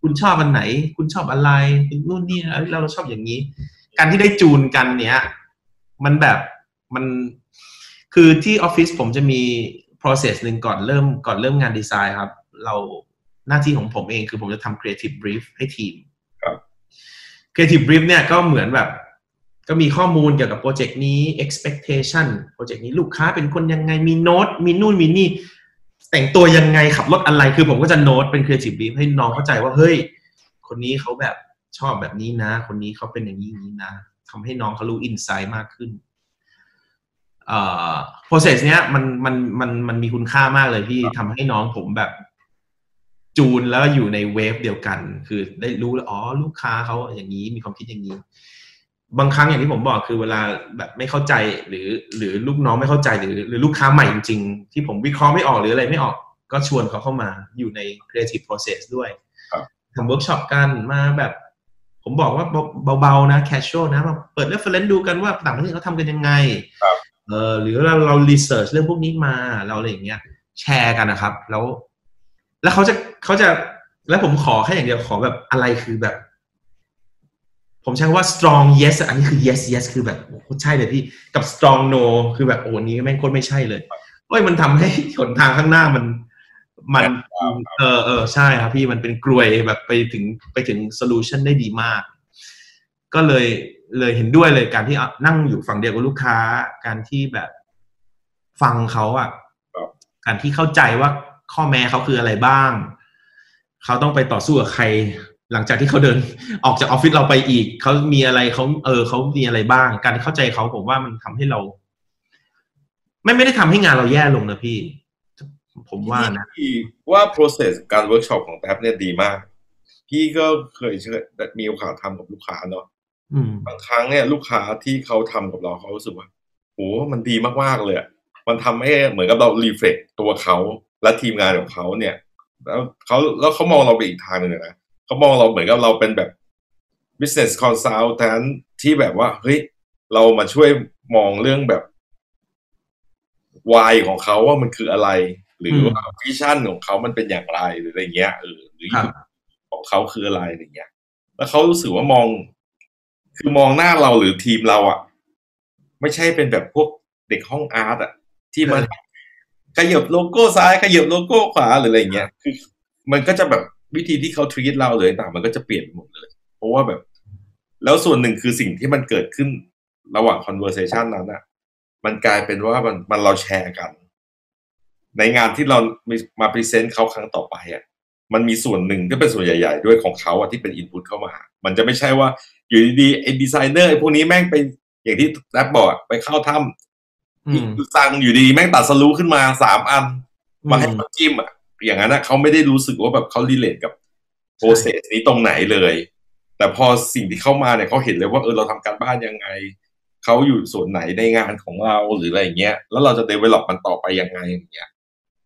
คุณชอบอันไหน คุณชอบอะไรนู่นนี่เอ้ยเราเราชอบอย่างนี้ การที่ได้จูนกันเนี้ยมันแบบมันคือที่ออฟฟิศผมจะมี process หนึ่งก่อนเริ่มก่อนเริ่มงานดีไซน์ครับ เราหน้าที่ของผมเองคือผมจะทำ creative brief ให้ทีม creative brief เนี่ยก็เหมือนแบบ ก็มีข้อมูลเกี่ยวกับโปรเจกต์นี้ expectation โปรเจกต์นี้ลูกค้าเป็นคนยังไงมีโน้ตมีนู่นมีนี่ แต่งตัวยังไงขับรถอะไรคือผมก็จะโน้ตเป็น creative brief ให้น้องเข้าใจว่าเฮ้ย คนนี้เขาแบบชอบแบบนี้นะ คนนี้เขาเป็นอย่างนี้อย่างนี้นะทำให้น้องเขารู้ insight มากขึ้นเอ่อ process เนี้ยมันมันมันมันมีคุณค่ามากเลยที่ทำให้น้องผมแบบ จูนแล้วอยู่ในเวฟเดียวกัน คือได้รู้แล้วอ๋อลูกค้าเขาอย่างนี้มีความคิดอย่างนี้ บางครั้งอย่างที่ผมบอกคือเวลาแบบไม่เข้าใจหรือ หรือลูกน้องไม่เข้าใจหรือ หรือลูกค้าใหม่จริงๆ ที่ผมวิเคราะห์ไม่ออกหรืออะไรไม่ออก ก็ชวนเขาเข้ามาอยู่ใน creative process ด้วยครับทำเวิร์กช็อปกันมาแบบ ผมบอกว่าเบาๆนะ casual นะมาเปิด reference ดูกันว่าต่างประเทศเขาทำกันยังไงครับเออหรือเราเรา research เรื่องพวกนี้มาเราอะไรอย่างเงี้ยแชร์กันนะครับ แล้ว แล้วเขาจะ เขาจะแล้วผมขอแค่อย่างเดียวขอแบบอะไรคือแบบ ผมใช้คำว่า strong yes อันนี้คือ yes yes คือแบบโอ้ใช่เลยพี่กับ strong no คือแบบโอ้นี้แม่งโคตรไม่ใช่เลยเฮ้ยมันทำให้หนทางข้างหน้ามัน มัน เออเออใช่ครับพี่มันเป็นกลวยแบบไปถึงไปถึง solution ได้ดีมาก ก็เลยเลยเห็นด้วยเลยการที่นั่งอยู่ฝั่งเดียวกับลูกค้า การที่แบบฟังเขาอะการที่เข้าใจว่าข้อแม้เขาคืออะไรบ้าง เขาต้องไปต่อสู้กับใคร หลังจากที่เขาเดินออกจากออฟฟิศเราไปอีก เขามีอะไรเขาเออเขามีอะไรบ้าง การเข้าใจเขาผมว่ามันทำให้เรา ไม่ไม่ได้ทำให้งานเราแย่ลงนะพี่ ผมว่านะพี่ว่า process การเวิร์กช็อปของแท็บเนี่ยดีมาก พี่ก็เคยมีโอกาสทำกับลูกค้าเนาะบางครั้งเนี่ย ลูกค้าที่เขาทำกับเราเขารู้สึกว่าโอ้มันดีมากๆเลย มันทำให้เหมือนกับเรา reflect ตัวเขาและทีมงานของเขาเนี่ย แล้วเขาแล้วเขามองเราไปอีกทางหนึ่งนะเขามองเราเหมือนกับเราเป็นแบบ business consultant ที่แบบว่าเฮ้ยเรามาช่วยมองเรื่องแบบวายของเขาว่ามันคืออะไร หรือว่าวิชั่นของเขามันเป็นอย่างไรหรืออะไรเงี้ยเออหรือของเขาคืออะไรอย่างเงี้ย แล้วเขารู้สึกว่ามอง คือมองหน้าเราหรือทีมเราอะ ไม่ใช่เป็นแบบพวกเด็กห้อง art อะ ที่มัน ขยับโลโก้ซ้ายขยับโลโก้ขวาหรืออะไรเงี้ยคือมันก็จะแบบวิธีที่เขา treat เราเลยต่างมันก็จะเปลี่ยนหมดเลย เพราะว่าแบบ แล้วส่วนหนึ่งคือสิ่งที่มันเกิดขึ้นระหว่าง conversation นั้นอะมันกลายเป็นว่ามันมันเราแชร์กัน ในงานที่เรามา present เขาครั้งต่อไปอะมันมีส่วนหนึ่งที่เป็นส่วนใหญ่ ๆ ด้วยของเขาอะที่เป็น input เข้ามา มันจะไม่ใช่ว่าอยู่ดีๆไอ้ดีไซเนอร์ไอ้พวกนี้แม่งไปอย่างที่แท็บบอกไปเข้าถ้ำ สั่งอยู่ดีแม่งตรัสรู้ขึ้นมาสามอันมาให้เขาจิ้มอะอย่างนั้นนะเขาไม่ได้รู้สึกว่าแบบเขา relate กับ process นี้ตรงไหนเลย แต่พอสิ่งที่เข้ามาเนี่ยเขาเห็นเลยว่าเออเราทำการบ้านยังไงเขาอยู่ส่วนไหนในงานของเราหรืออะไรเงี้ย แล้วเราจะ develop มันต่อไปยังไงอย่างเงี้ย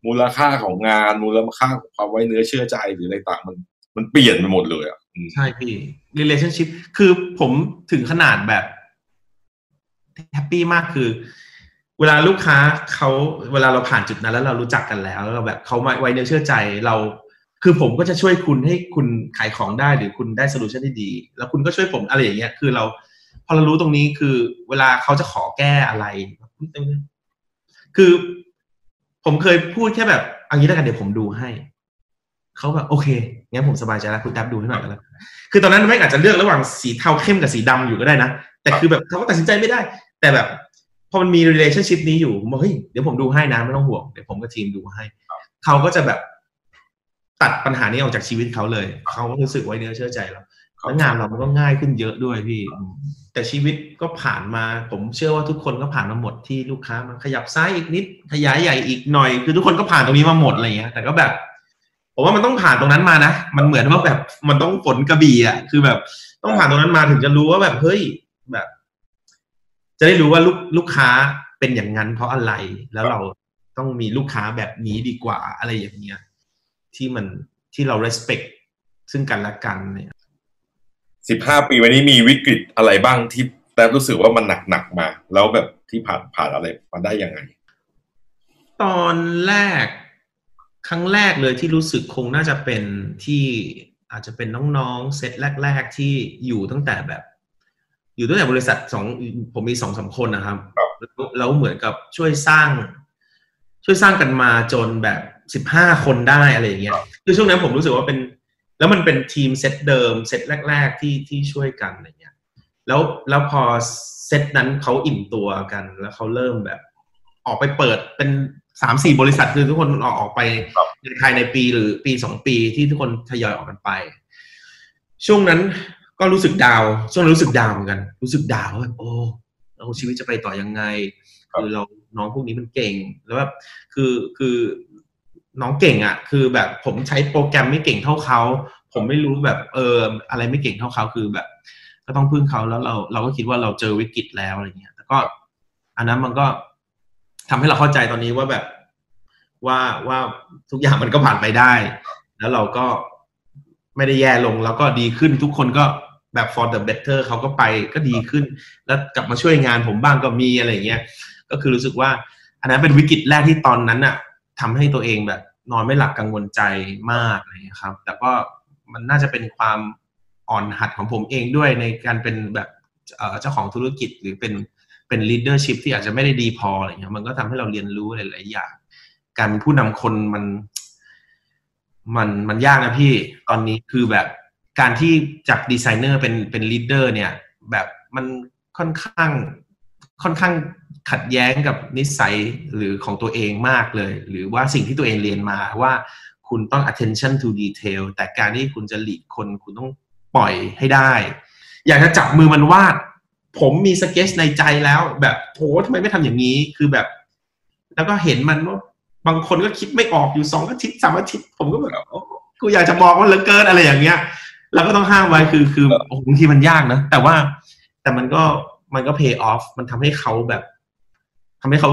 มูลค่าของงานมูลค่าของความไว้เนื้อเชื่อใจหรืออะไรต่างมัน มันเปลี่ยนไปหมดเลยอะใช่พี่ relationship คือผมถึงขนาดแบบแฮปปี้มากคือ เวลาลูกค้าเขาเวลาเราผ่านจุดนั้นแล้วเรารู้จักกันแล้ว แล้วเราแบบเขาไว้เนื้อเชื่อใจเราคือผมก็จะช่วยคุณให้คุณขายของได้หรือคุณได้ solution ที่ดี แล้วคุณก็ช่วยผมอะไรอย่างเงี้ยคือเรา พอเรารู้ตรงนี้คือเวลาเขาจะขอแก้อะไร คือผมเคยพูดแค่แบบอันนี้แล้วกันเดี๋ยวผมดูให้เขาแบบโอเคงั้นผมสบายใจแล้วคุณดับดูให้หน่อยแล้วคือตอนนั้นไม่อาจจะเลือกระหว่างสีเทาเข้มกับสีดำอยู่ก็ได้นะแต่คือแบบเขาก็ตัดสินใจไม่ได้ แต่แบบ พอมันมี relationship นี้อยู่ผมบอกเฮ้ยเดี๋ยวผมดูให้นะไม่ต้องห่วงเดี๋ยวผมกับทีมดูให้ เขาก็จะแบบตัดปัญหานี้ออกจากชีวิตเขาเลย เขาก็รู้สึกไว้เนื้อเชื่อใจแล้วแล้วงานเรามันก็ง่ายขึ้นเยอะด้วยพี่ แต่ชีวิตก็ผ่านมา ผมเชื่อว่าทุกคนก็ผ่านมาหมดที่ลูกค้ามันขยับซ้ายอีกนิด ขยายใหญ่อีกหน่อย คือทุกคนก็ผ่านตรงนี้มาหมดอะไรเงี้ย แต่ก็แบบ ผมว่ามันต้องผ่านตรงนั้นมานะ มันเหมือนว่าแบบมันต้องฝนกระบี่อะ คือแบบต้องผ่านตรงนั้นมาถึงจะรู้ว่าแบบเฮ้ยแบบ จะได้รู้ว่าลูกลูกค้าเป็นอย่างนั้นเพราะอะไร แล้วเราต้องมีลูกค้าแบบนี้ดีกว่าอะไรอย่างเงี้ยที่มันที่เรา respect ซึ่งกันและกันเนี่ยสิบห้าปีวันนี้มีวิกฤตอะไรบ้างที่แต่รู้สึกว่ามันหนักหนักมา แล้วแบบที่ผ่านผ่านอะไรมาได้ยังไง ตอนแรกครั้งแรกเลยที่รู้สึกคงน่าจะเป็นที่อาจจะเป็นน้องๆเซตแรก ๆ ที่อยู่ตั้งแต่แบบ อยู่ตั้งแต่บริษัทสองผมมีสองสาคนนะครับแล้วเหมือนกับช่วยสร้าง ช่วยสร้างกันมาจนแบบสิบห้าคนได้อะไรอย่างเงี้ยคือช่วงนั้นผมรู้สึกว่าเป็น แล้วมันเป็นทีมเซตเดิมเซตแรก ๆ ที่ที่ช่วยกันอะไรเงี้ยแล้วแล้วพอเซตนั้นเขาอิ่มตัวกัน แล้วเขาเริ่มแบบ ออกไปเปิดเป็นสามสี่บริษัทคือทุกคนออกออกไปในภายในปีหรือปีสองปีที่ทุกคนทยอยออกกันไป ช่วงนั้น ก็รู้สึกดาวช่วงรู้สึกดาวเหมือนกัน รู้สึกดาวว่าโอ้เราชีวิตจะไปต่อยังไงคือเราน้องพวกนี้มันเก่ง แล้วแบบคือคือน้องเก่งอะ่ะ คือแบบผมใช้โปรแกรมไม่เก่งเท่าเขา ผมไม่รู้แบบเอออะไรไม่เก่งเท่าเขาคือแบบ ก็ต้องพึ่งเขาแล้วเราเราก็คิดว่าเราเจอวิกฤตแล้วอะไรเงี้ยแต่ก็ อันนั้นมันก็ทำให้เราเข้าใจตอนนี้ว่าแบบว่าว่าทุกอย่างมันก็ผ่านไปได้ แล้วเราก็ ไม่ได้แย่ลงแล้วก็ดีขึ้นทุกคนก็แบบ for the better เขาก็ไปก็ดีขึ้น แล้วกลับมาช่วยงานผมบ้างก็มีอะไรเงี้ยก็คือรู้สึกว่า อันนั้นเป็นวิกฤตแรกที่ตอนนั้นอะทำให้ตัวเองแบบ นอนไม่หลับกังวลใจมากเลยครับ แต่ก็มันน่าจะเป็นความอ่อนหัดของผมเองด้วยในการเป็นแบบเจ้าของธุรกิจหรือเป็นเป็น leadership ที่อาจจะไม่ได้ดีพออะไรเงี้ยมันก็ทำให้เราเรียนรู้หลายๆอย่างการเป็นผู้นำคนมัน มันมันยากนะพี่ตอนนี้คือแบบการที่จากดีไซเนอร์เป็นเป็น leader เนี่ย แบบมันค่อนข้างค่อนข้างขัดแย้งกับนิสัยหรือของตัวเองมากเลย หรือว่าสิ่งที่ตัวเองเรียนมาว่าคุณต้อง attention to detail แต่การที่คุณจะ lead คนคุณต้องปล่อยให้ได้ อยากจะจับมือมันวาด ผมมีสเก็ตในใจแล้ว แบบโอ้ทำไมไม่ทำอย่างนี้คือแบบ แล้วก็เห็นมันว่า บางคนก็คิดไม่ออกอยู่สองอาทิตย์สามอาทิตย์ผมก็แบบกูอยากจะบอกว่าเหลือเกินอะไรอย่างเงี้ยเราก็ต้องห้ามไว้คือคือบางทีมันยากนะแต่ว่าแต่มันก็มันก็ pay off มันทำให้เขาแบบทำให้เขา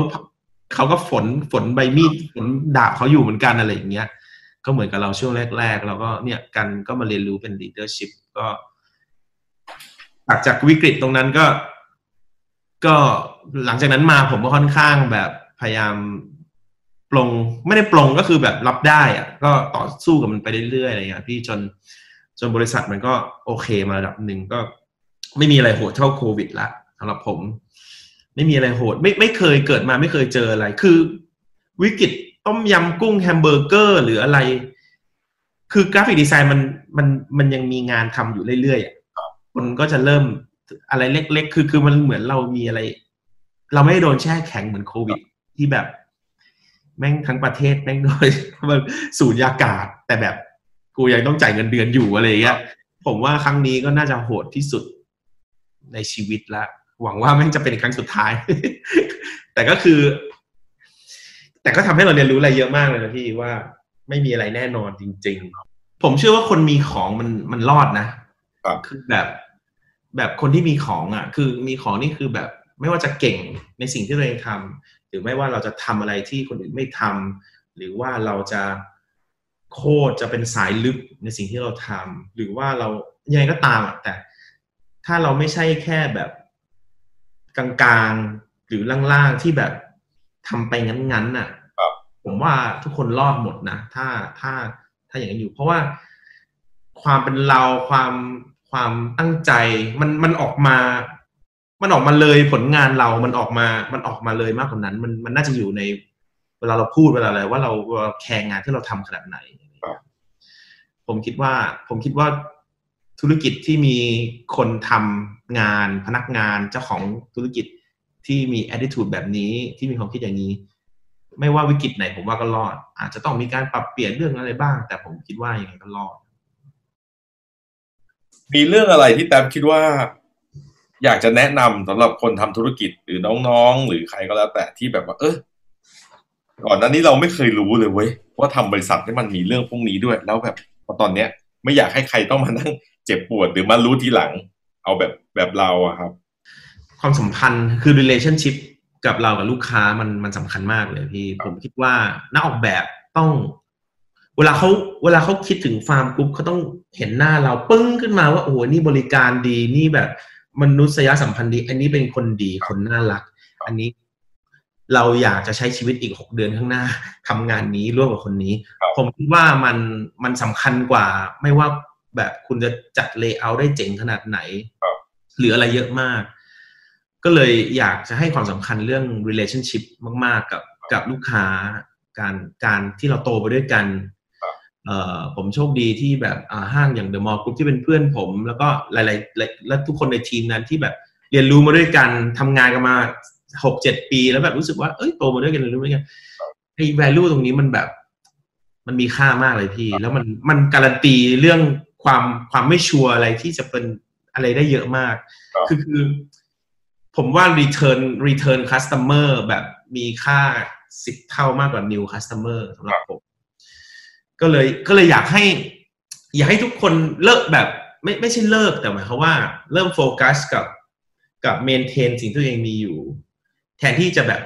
เขาก็ฝนฝนใบมีดฝนดาบเขาอยู่เหมือนกันอะไรอย่างเงี้ย ก็เหมือนกับเราช่วงแรก ๆ เราก็เนี่ยกันก็มาเรียนรู้เป็น leadership ก็หลังจากวิกฤตตรงนั้นก็ ก็หลังจากนั้นมาผมก็ค่อนข้างแบบพยายาม ปลงไม่ได้ปลงก็คือแบบรับได้อะก็ต่อสู้กับมันไปเรื่อยๆอะไรอย่างเงี้ยพี่จนจนบริษัทมันก็โอเคมาระดับหนึ่งก็ไม่มีอะไรโหดเท่าโควิดละสำหรับผม ไม่มีอะไรโหด ไม่ไม่เคยเกิดมาไม่เคยเจออะไร คือ วิกฤตต้มยำกุ้งแฮมเบอร์เกอร์ หรืออะไร คือ graphic design มันมันมันยังมีงานทำอยู่เรื่อยๆคนก็จะเริ่มอะไรเล็ก ๆ คือคือมันเหมือนเรามีอะไร เราไม่ได้โดนแช่แข็งเหมือนโควิด ที่แบบ แม่งทั้งประเทศแม่งโดยมันสูญยากาศ แต่แบบกูยังต้องจ่ายเงินเดือนอยู่อะไรเงี้ยผมว่าครั้งนี้ก็น่าจะโหดที่สุดในชีวิตละ หวังว่าแม่งจะเป็นครั้งสุดท้าย แต่ก็คือ แต่ก็ทำให้เราเรียนรู้อะไรเยอะมากเลยนะพี่ว่าไม่มีอะไรแน่นอนจริง ๆ ผมเชื่อว่าคนมีของมันมันรอดนะคือแบบ แบบคนที่มีของอะ คือมีของนี่คือแบบ ไม่ว่าจะเก่งในสิ่งที่ตัวเองทำ หรือไม่ว่าเราจะทำอะไรที่คนอื่นไม่ทำหรือว่าเราจะโคตรจะเป็นสายลึกในสิ่งที่เราทำหรือว่าเรายังไงก็ตามอะแต่ถ้าเราไม่ใช่แค่แบบกลางๆหรือล่างๆที่แบบทำไปงั้นๆน่ะผมว่าทุกคนรอดหมดนะถ้าถ้าถ้าอย่างนี้อยู่ เพราะว่าความเป็นเราความความตั้งใจมันมันออกมา มันออกมาเลยผลงานเรา มันออกมา มันออกมาเลยมากกว่านั้น มันมันน่าจะอยู่ในเวลาเราพูดเวลาอะไรว่าเราแคร์งานที่เราทำขนาดไหน ผมคิดว่า ผมคิดว่าธุรกิจที่มีคนทำงานพนักงานเจ้าของธุรกิจที่มี attitude แบบนี้ที่มีความคิดอย่างนี้ ไม่ว่าวิกฤตไหนผมว่าก็รอด อาจจะต้องมีการปรับเปลี่ยนเรื่องอะไรบ้าง แต่ผมคิดว่าอย่างไรก็รอด มีเรื่องอะไรที่แต้มคิดว่า อยากจะแนะนำสำหรับคนทำธุรกิจหรือน้องๆ หรือใครก็แล้วแต่ที่แบบว่า เออก่อนหน้านี้เราไม่เคยรู้เลยเว้ยว่าทำบริษัทที่มันมีเรื่องพวกนี้ด้วย แล้วแบบพอตอนเนี้ย ไม่อยากให้ใครต้องมานั่งเจ็บปวดหรือมารู้ทีหลัง เอาแบบแบบเราอะครับ ความสัมพันธ์คือ relationship กับเรากับลูกค้ามันมันสำคัญมากเลยพี่ ผมคิดว่านักออกแบบต้อง เวลาเขาเวลาเขาคิดถึงฟาร์มกรุ๊ปเขาต้องเห็นหน้าเราปึ้งขึ้นมาว่าโอ้โหนี่บริการดีนี่แบบ มนุษยสัมพันธ์ดี อันนี้เป็นคนดีคนน่ารัก อันนี้เราอยากจะใช้ชีวิตอีกหกเดือนข้างหน้าทำงานนี้ร่วมกับคนนี้ ผมคิดว่ามันมันสำคัญกว่า ไม่ว่าแบบคุณจะจัด layer ได้เจ๋งขนาดไหนหรืออะไรเยอะมาก ก็เลยอยากจะให้ความสำคัญเรื่อง relationship มาก ๆ กับกับลูกค้าการการที่เราโตไปด้วยกันเอ่อ ผมโชคดีที่แบบห้างอย่างเดอะมอลล์กรุ๊ปที่เป็นเพื่อนผม แล้วก็หลายๆและทุกคนในทีมนั้นที่แบบเรียนรู้มาด้วยกันทำงานกันมาหกเจ็ดปี แล้วแบบรู้สึกว่าเอ้ยโตมาด้วยกันเลยรู้ไหมกันไอ้ value ตรงนี้มันแบบ มันมีค่ามากเลยพี่ แล้วมันมันการันตีเรื่องความความไม่ชัวร์อะไรที่จะเป็นอะไรได้เยอะมาก คือคือ ผมว่า return return customer แบบมีค่าสิบเท่ามากกว่า new customer สำหรับผม ก็เลยก็เลยอยากให้ อยากให้ทุกคนเลิกแบบ ไม่ไม่ใช่เลิกแต่หมายความว่า เริ่มโฟกัสกับกับเมนเทนสิ่งที่ตัวเองมีอยู่ แทนที่จะแบบ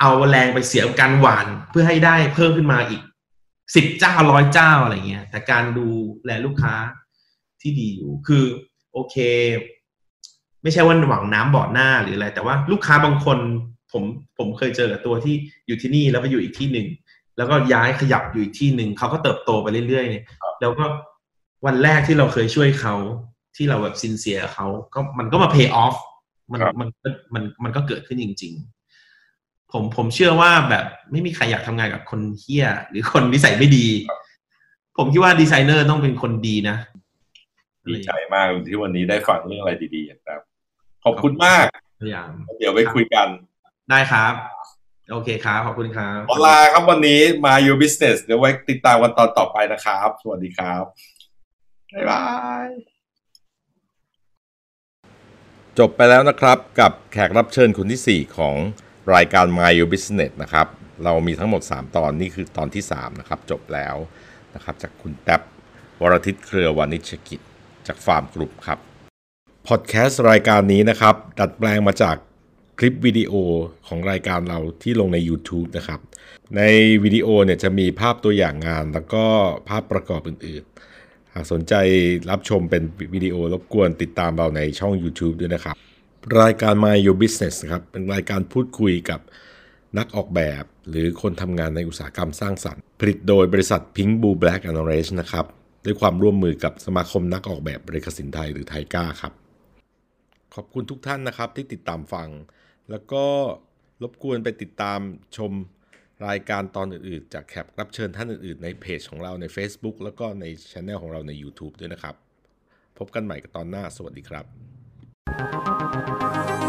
เอาแรงไปเสียการหวานเพื่อให้ได้เพิ่มขึ้นมาอีกสิบเจ้าร้อยเจ้าอะไรเงี้ย แต่การดูแลลูกค้าที่ดีอยู่คือ โอเค ไม่ใช่ว่าหวังน้ำบ่อหน้าหรืออะไร แต่ว่าลูกค้าบางคนผมผมเคยเจอกับตัวที่อยู่ที่นี่แล้วไปอยู่อีกที่หนึ่ง แล้วก็ย้ายขยับอยู่อีกที่หนึ่งเขาก็เติบโตไปเรื่อยๆแล้วก็วันแรกที่เราเคยช่วยเขาที่เราแบบซินเซียเขาก็มันก็มาเพย์ออฟมันครับมันมันมันก็เกิดขึ้นจริง ๆ ผมผมเชื่อว่าแบบไม่มีใครอยากทำงานกับคนเฮี้ย หรือคนนิสัยไม่ดี ผมคิดว่าดีไซเนอร์ต้องเป็นคนดีนะดีใจมากที่วันนี้ได้ฟังเรื่องอะไรดีๆครับ ขอบคุณมากพยายามเดี๋ยวไปคุยกันได้ครับ โอเคครับ ขอบคุณครับขอลาครับวันนี้มา Your Business เดี๋ยวไว้ติดตามกันตอนต่อไปนะครับ สวัสดีครับ บ๊ายบาย จบไปแล้วนะครับกับแขกรับเชิญคนที่ 4 ของรายการ My Your Business นะครับ เรามีทั้งหมด 3 ตอนนี่คือตอนที่ 3 นะครับ จบแล้วนะครับ จากคุณแท็บวรทิตเครือวานิชกิจ จากฟาร์มกรุ๊ปครับพอดแคสต์รายการนี้นะครับ ดัดแปลงมาจาก ลิปวิดีโอของรายการเราที่ลงใน YouTube นะครับ ในวิดีโอเนี่ยจะมีภาพตัวอย่างงาน แล้วก็ภาพประกอบอื่นๆ หากสนใจรับชมเป็นวิดีโอรบกวนติดตามเราในช่อง YouTube ด้วยนะครับ รายการ My Your Business ครับเป็นรายการพูดคุยกับนักออกแบบ หรือคนทำงานในอุตสาหกรรมสร้างสรรค์ ผลิตโดยบริษัท Pink Blue Black and Orange นะครับด้วยความร่วมมือกับสมาคมนักออกแบบบริกสินไทยหรือไทก้าครับ ขอบคุณทุกท่านนะครับที่ติดตามฟัง แล้วก็รบกวนไปติดตามชมรายการตอนอื่นๆ จากแขกรับเชิญท่านอื่นๆ ในเพจของเราใน Facebook แล้วก็ในช anel ของเราใน YouTube ด้วยนะครับ พบกันใหม่กับตอนหน้า สวัสดีครับ